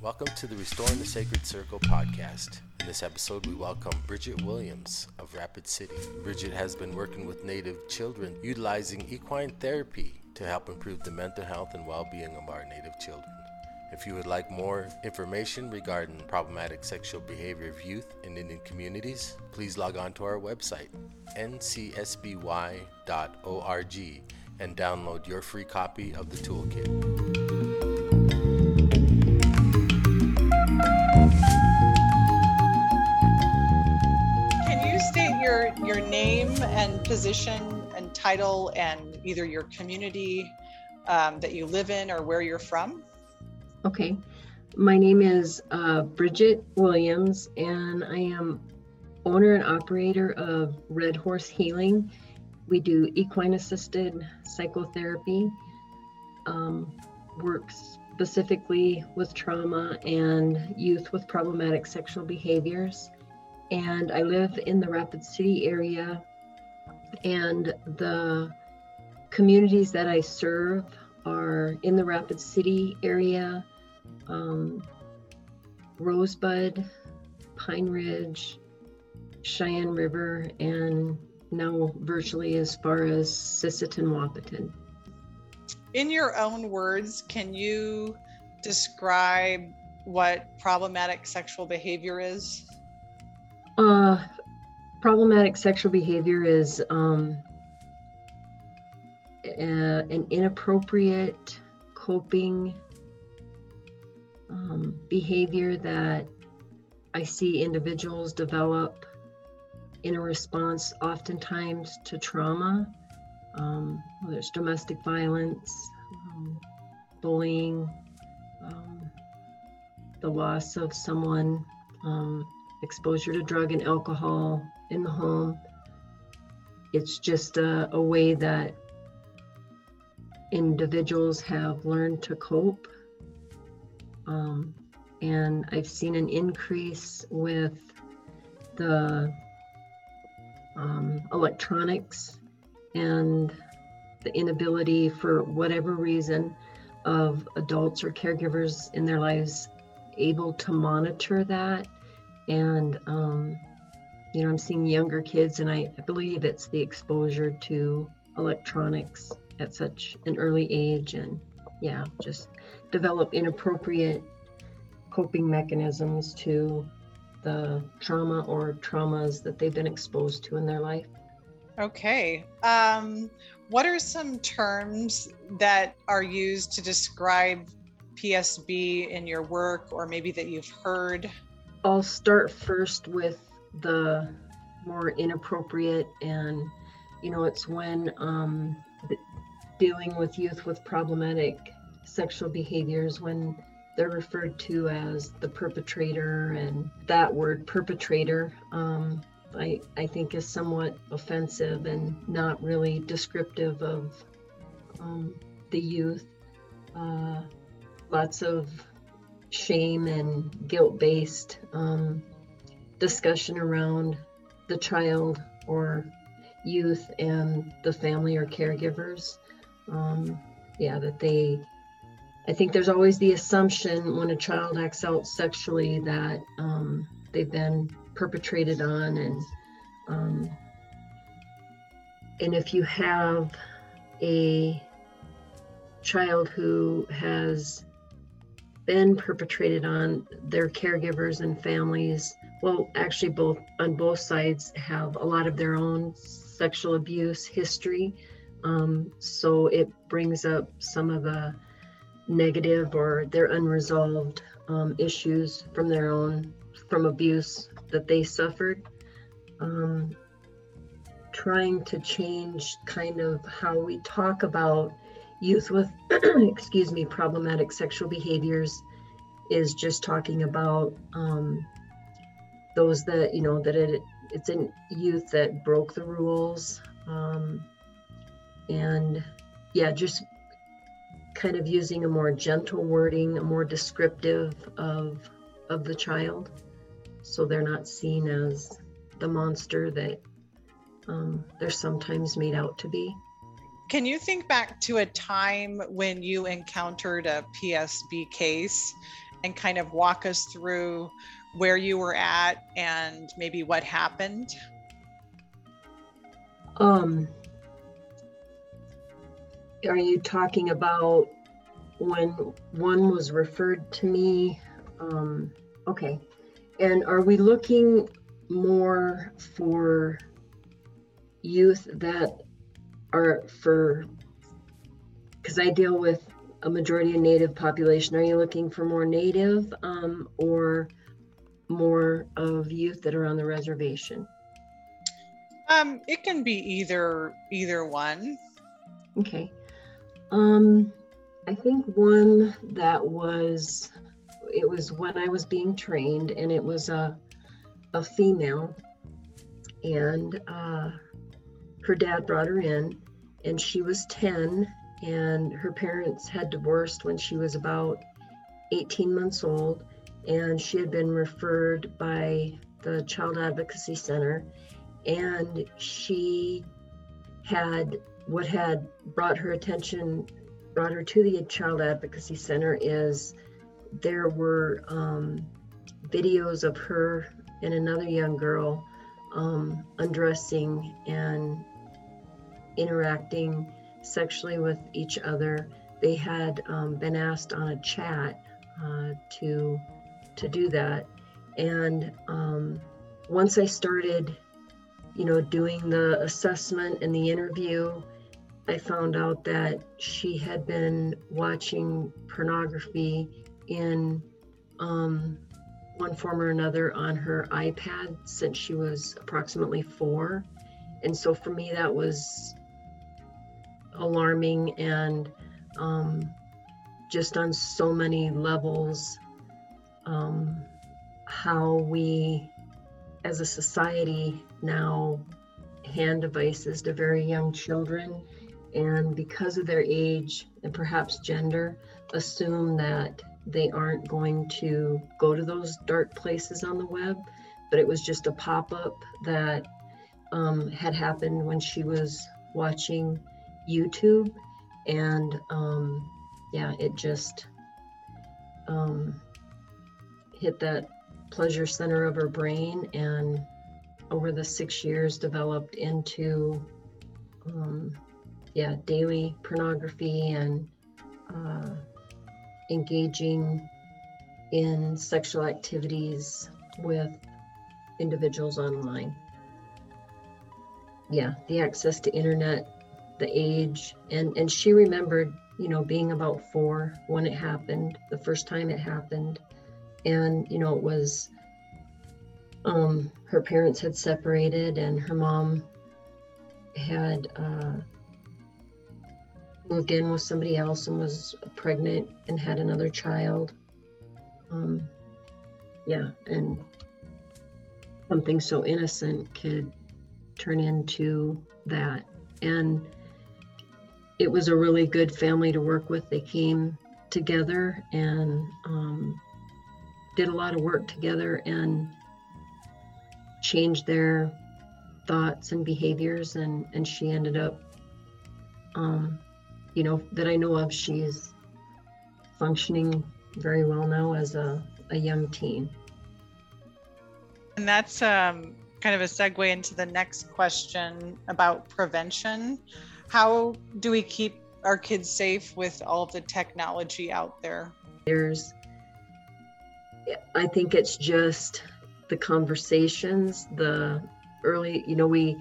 Welcome to the Restoring the Sacred Circle podcast. In this episode, we welcome Bridget Williams of Rapid City. Bridget has been working with Native children utilizing equine therapy to help improve the mental health and well being of our Native children. If you would like more information regarding problematic sexual behavior of youth in Indian communities, please log on to our website, ncsby.org, and download your free copy of the toolkit. And position and title and either your community um, that you live in or where you're from? Okay. My name is uh, Bridget Williams, and I am owner and operator of Red Horse Healing. We do equine assisted psychotherapy, um, work specifically with trauma and youth with problematic sexual behaviors. And I live in the Rapid City area, and the communities that I serve are in the Rapid City area, um, Rosebud, Pine Ridge, Cheyenne River, and now virtually as far as Sisseton, Wahpeton. In your own words, can you describe what problematic sexual behavior is? Uh, problematic sexual behavior is um, uh, an inappropriate coping um, behavior that I see individuals develop in a response, oftentimes to trauma, um, whether it's domestic violence, um, bullying, um, the loss of someone, um, exposure to drug and alcohol in the home. It's just a, a way that individuals have learned to cope. Um, and I've seen an increase with the um, electronics and the inability, for whatever reason, of adults or caregivers in their lives able to monitor that. And, um, you know, I'm seeing younger kids, and I, I believe it's the exposure to electronics at such an early age and yeah just develop inappropriate coping mechanisms to the trauma or traumas that they've been exposed to in their life Okay. Um, what are some terms that are used to describe PSB in your work or maybe that you've heard? I'll start first with the more inappropriate and you know it's when um, dealing with youth with problematic sexual behaviors when they're referred to as the perpetrator and that word perpetrator um, I, I think is somewhat offensive and not really descriptive of um, the youth. Uh, lots of shame and guilt based um, discussion around the child or youth and the family or caregivers. Um, yeah that they i think there's always the assumption when a child acts out sexually that um, they've been perpetrated on and um, and if you have a child who has been perpetrated on their caregivers and families. Well actually both on both sides have a lot of their own sexual abuse history. Um, so it brings up some of the negative or their unresolved um, issues from their own from abuse that they suffered. Um, trying to change kind of how we talk about youth with excuse me problematic sexual behaviors is just talking about um, those that you know that it it's in youth that broke the rules um, and yeah just kind of using a more gentle wording a more descriptive of of the child so they're not seen as the monster that um, they're sometimes made out to be Can you think back to a time when you encountered a PSB case and kind of walk us through where you were at and maybe what happened? Um, are you talking about when one was referred to me? Um, okay. And are we looking more for youth that are for, because I deal with a majority of native population, are you looking for more native um, or more of youth that are on the reservation? Um, it can be either either one. Okay. Um, I think one that was it was when I was being trained, and it was a a female, and uh, her dad brought her in, and she was ten, and her parents had divorced when she was about 18 months old, and she had been referred by the Child Advocacy Center, and she had what had brought her attention, brought her to the Child Advocacy Center is there were um, videos of her and another young girl um, undressing and interacting sexually with each other. They had um, been asked on a chat uh, to to do that, and um, once I started, you know, doing the assessment and the interview, I found out that she had been watching pornography in um, one form or another on her iPad since she was approximately four. And so for me, that was alarming and um, just on so many levels um, how we as a society now hand devices to very young children and because of their age and perhaps gender assume that they aren't going to go to those dark places on the web but it was just a pop-up that um, had happened when she was watching YouTube, and um, yeah, it just um, hit that pleasure center of her brain, and over the six years, developed into um, yeah daily pornography and uh, engaging in sexual activities with individuals online. Yeah, the access to internet the age. And and she remembered you know being about four when it happened the first time it happened. And you know it was um her parents had separated and her mom had uh moved in with somebody else and was pregnant and had another child. Um yeah and something so innocent could turn into that. And it was a really good family to work with. They came together and um, did a lot of work together and changed their thoughts and behaviors. And, and she ended up, um, you know, that I know of, she's functioning very well now as a, a young teen. And that's um, kind of a segue into the next question about prevention how do we keep our kids safe with all the technology out there? There's, I think it's just the conversations, the early, you know, we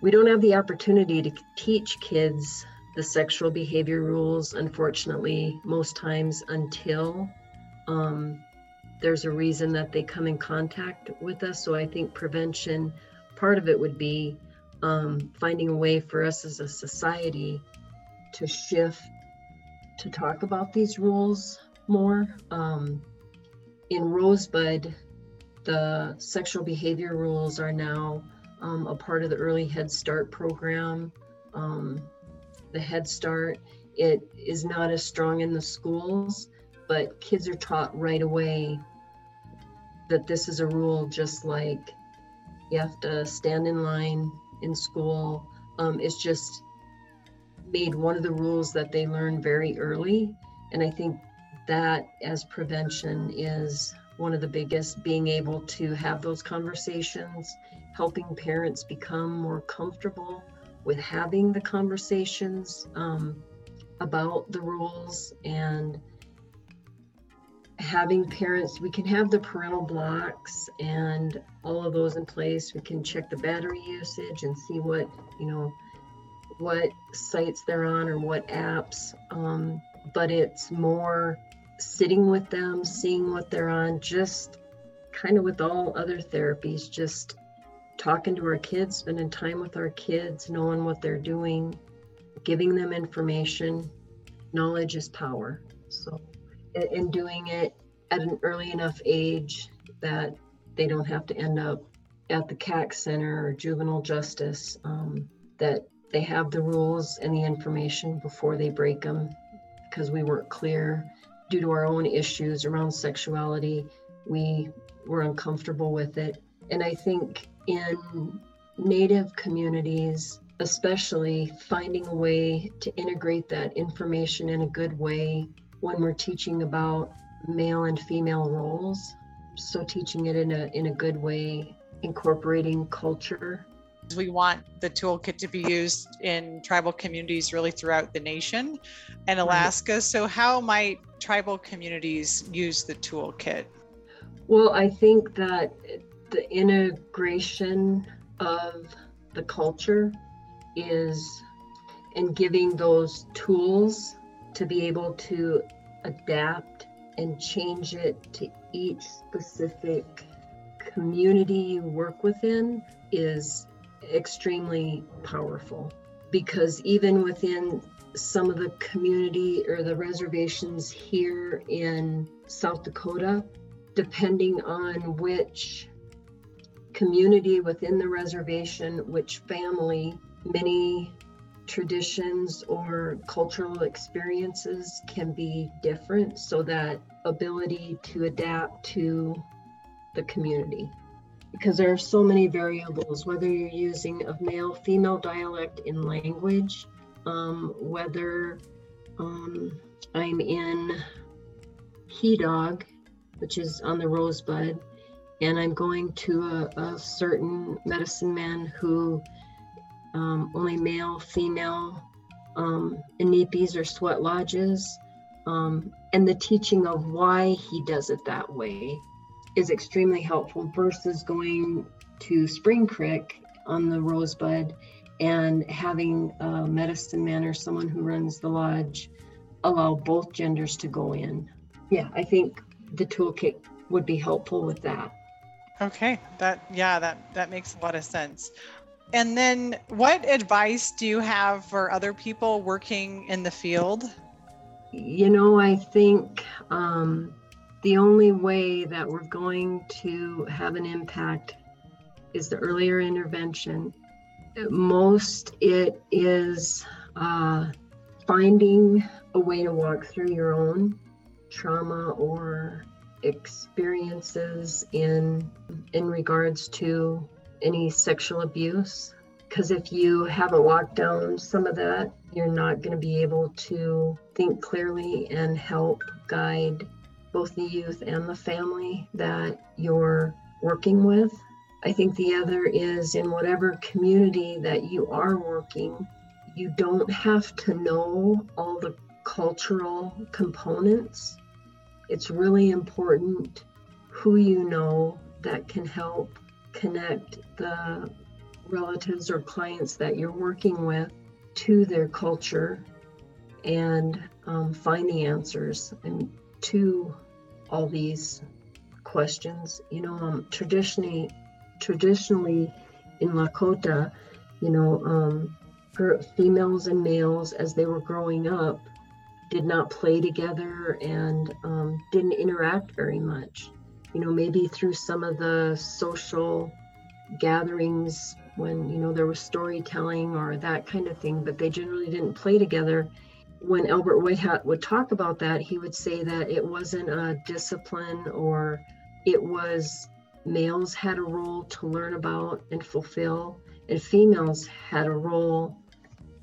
we don't have the opportunity to teach kids the sexual behavior rules, unfortunately, most times until um, there's a reason that they come in contact with us. So I think prevention, part of it would be um, finding a way for us as a society to shift to talk about these rules more. Um, in Rosebud, the sexual behavior rules are now um, a part of the early Head Start program. Um, the Head Start, it is not as strong in the schools, but kids are taught right away that this is a rule just like you have to stand in line in school um, is just made one of the rules that they learn very early. And I think that as prevention is one of the biggest being able to have those conversations helping parents become more comfortable with having the conversations um, about the rules and having parents we can have the parental blocks and all of those in place. We can check the battery usage and see what you know what sites they're on or what apps um, but it's more sitting with them seeing what they're on just kind of with all other therapies just talking to our kids spending time with our kids knowing what they're doing giving them information. Knowledge is power so and doing it at an early enough age that they don't have to end up at the CAC Center or juvenile justice, um, that they have the rules and the information before they break them because we weren't clear due to our own issues around sexuality. We were uncomfortable with it. And I think in Native communities, especially finding a way to integrate that information in a good way when we're teaching about male and female roles. So teaching it in a in a good way, incorporating culture. We want the toolkit to be used in tribal communities really throughout the nation and Alaska. Right. So how might tribal communities use the toolkit? Well, I think that the integration of the culture is and giving those tools to be able to adapt and change it to each specific community you work within is extremely powerful. Because even within some of the community or the reservations here in South Dakota, depending on which community within the reservation, which family, many traditions or cultural experiences can be different so that ability to adapt to the community. Because there are so many variables whether you're using a male female dialect in language um, whether um, i'm in he dog which is on the rosebud and i'm going to a, a certain medicine man who um, only male, female um, inipis or sweat lodges, um, and the teaching of why he does it that way is extremely helpful versus going to Spring Creek on the Rosebud and having a medicine man or someone who runs the lodge allow both genders to go in. Yeah, I think the toolkit would be helpful with that. Okay, that yeah, that that makes a lot of sense. And then, what advice do you have for other people working in the field? You know, I think um, the only way that we're going to have an impact is the earlier intervention. Most it is uh, finding a way to walk through your own trauma or experiences in in regards to any sexual abuse. Because if you haven't walked down some of that, you're not going to be able to think clearly and help guide both the youth and the family that you're working with. I think the other is in whatever community that you are working, you don't have to know all the cultural components. It's really important who you know that can help connect the relatives or clients that you're working with to their culture and um, find the answers and to all these questions. You know, um, traditionally, traditionally in Lakota, you know, um, females and males as they were growing up did not play together and um, didn't interact very much you know, maybe through some of the social gatherings when, you know, there was storytelling or that kind of thing, but they generally didn't play together. When Albert White Hat would talk about that, he would say that it wasn't a discipline or it was males had a role to learn about and fulfill, and females had a role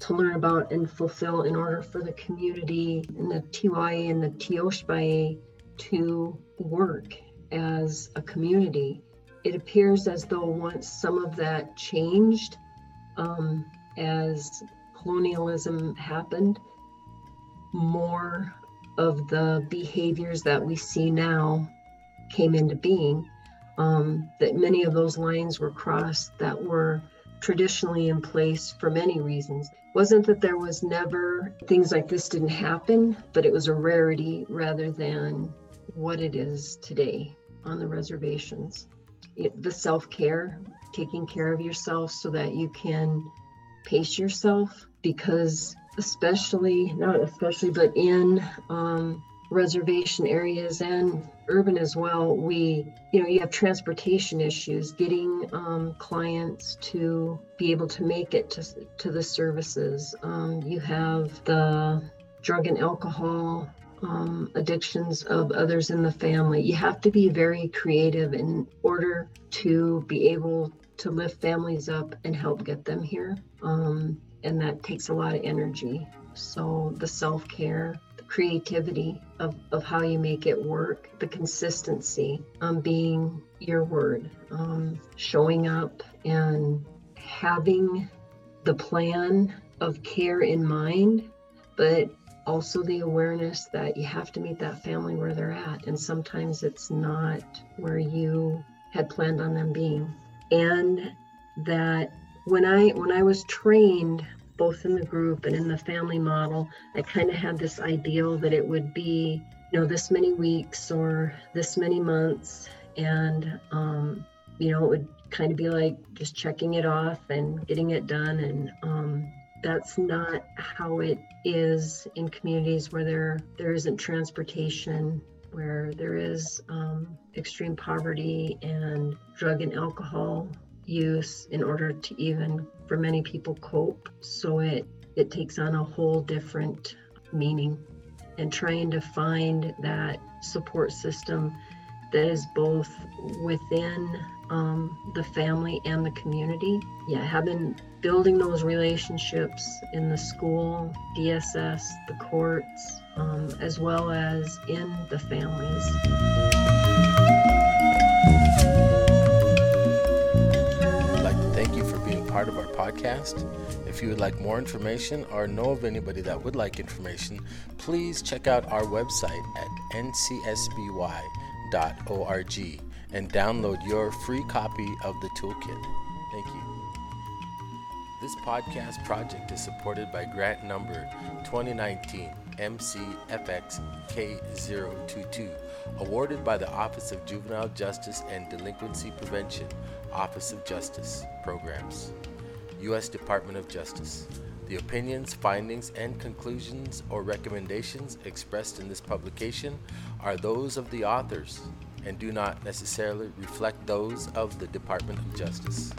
to learn about and fulfill in order for the community and the Tiwahe and the Tiospaye to work as a community. It appears as though once some of that changed, um, as colonialism happened, more of the behaviors that we see now came into being. Um, that many of those lines were crossed that were traditionally in place for many reasons. It wasn't that there was never things like this didn't happen, but it was a rarity rather than what it is today on the reservations. It, the self care, taking care of yourself so that you can pace yourself, because especially, not especially, but in um, reservation areas and urban as well, we, you know, you have transportation issues, getting um, clients to be able to make it to, to the services. Um, you have the drug and alcohol um, addictions of others in the family. You have to be very creative in order to be able to lift families up and help get them here. Um, and that takes a lot of energy. So the self care, the creativity of, of how you make it work, the consistency um, being your word, um, showing up and having the plan of care in mind, but also the awareness that you have to meet that family where they're at. And sometimes it's not where you had planned on them being. And that when I when I was trained both in the group and in the family model, I kind of had this ideal that it would be, you know, this many weeks or this many months. And, um, you know, it would kind of be like just checking it off and getting it done. And um, that's not how it is in communities where there there isn't transportation where there is um, extreme poverty and drug and alcohol use in order to even for many people cope. So it it takes on a whole different meaning. And trying to find that support system that is both within um, the family and the community. Yeah having building those relationships in the school dss the courts um, as well as in the families Like to thank you for being part of our podcast. If you would like more information or know of anybody that would like information, please check out our website at ncsby.org and download your free copy of the toolkit. This podcast project is supported by grant number 2019 MCFX K022, awarded by the Office of Juvenile Justice and Delinquency Prevention, Office of Justice Programs, U.S. Department of Justice. The opinions, findings, and conclusions or recommendations expressed in this publication are those of the authors and do not necessarily reflect those of the Department of Justice.